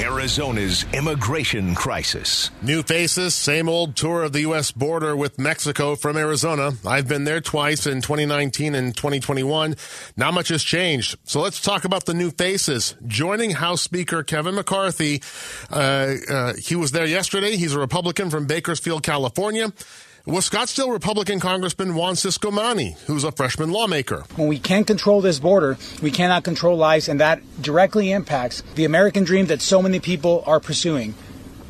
Arizona's immigration crisis. New faces, same old tour of the U.S. border with Mexico from Arizona. I've been there twice in 2019 and 2021. Not much has changed. So let's talk about the new faces. Joining House Speaker Kevin McCarthy, uh, uh, he was there yesterday. He's a Republican from Bakersfield, California was Scottsdale Republican Congressman Juan Ciscomani, who's a freshman lawmaker. When we can't control this border, we cannot control lives, and that directly impacts the American dream that so many people are pursuing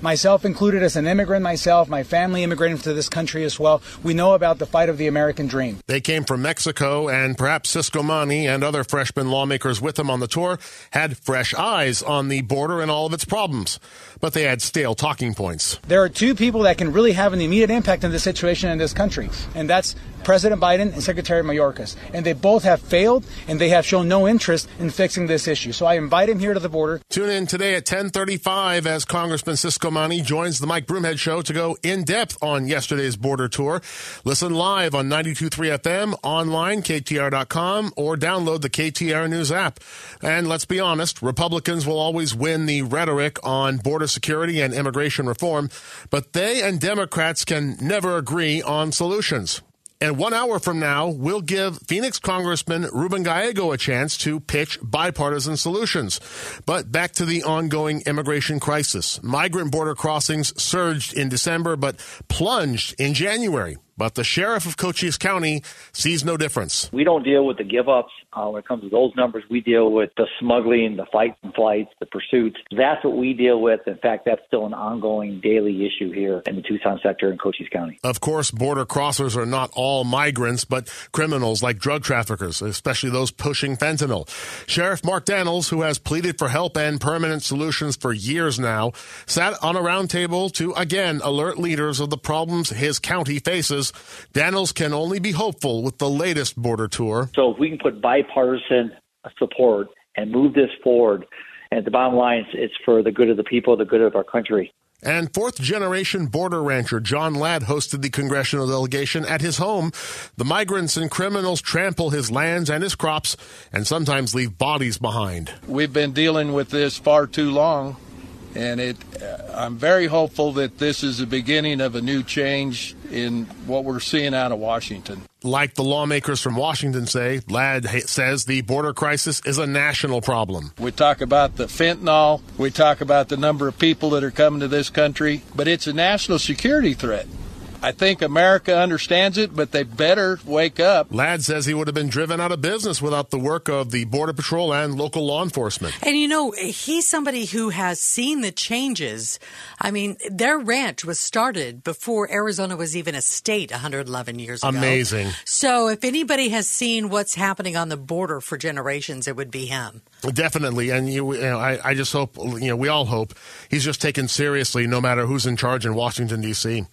myself included as an immigrant myself, my family immigrated to this country as well. We know about the fight of the American dream. They came from Mexico, and perhaps Ciscomani and other freshman lawmakers with him on the tour had fresh eyes on the border and all of its problems. But they had stale talking points. There are two people that can really have an immediate impact in this situation in this country, and that's President Biden and Secretary Mayorkas. And they both have failed, and they have shown no interest in fixing this issue. So I invite him here to the border. Tune in today at 1035 as Congressman Cisco Comani joins the Mike Broomhead Show to go in depth on yesterday's border tour. Listen live on 92.3 FM, online, KTAR.com, or download the KTAR News app. And let's be honest, Republicans will always win the rhetoric on border security and immigration reform, but they and Democrats can never agree on solutions. And one hour from now, we'll give Phoenix Congressman Ruben Gallego a chance to pitch bipartisan solutions. But back to the ongoing immigration crisis. Migrant border crossings surged in December, but plunged in January. But the sheriff of Cochise County sees no difference. We don't deal with the give ups uh, when it comes to those numbers. We deal with the smuggling, the fights and flights, the pursuits. That's what we deal with. In fact, that's still an ongoing daily issue here in the Tucson sector in Cochise County. Of course, border crossers are not all migrants, but criminals like drug traffickers, especially those pushing fentanyl. Sheriff Mark Dannels, who has pleaded for help and permanent solutions for years now, sat on a roundtable to again alert leaders of the problems his county faces Dannels can only be hopeful with the latest border tour. So if we can put bipartisan support and move this forward, and the bottom line, is it's for the good of the people, the good of our country. And fourth generation border rancher John Ladd hosted the congressional delegation at his home. The migrants and criminals trample his lands and his crops and sometimes leave bodies behind. We've been dealing with this far too long and it, uh, I'm very hopeful that this is the beginning of a new change in what we're seeing out of Washington. Like the lawmakers from Washington say, Ladd says the border crisis is a national problem. We talk about the fentanyl, we talk about the number of people that are coming to this country, but it's a national security threat. I think America understands it, but they better wake up. Ladd says he would have been driven out of business without the work of the Border Patrol and local law enforcement. And you know, he's somebody who has seen the changes. I mean, their ranch was started before Arizona was even a state 111 years ago. Amazing. So if anybody has seen what's happening on the border for generations, it would be him. Definitely. And you, you know, I, I just hope, you know, we all hope he's just taken seriously no matter who's in charge in Washington, D.C.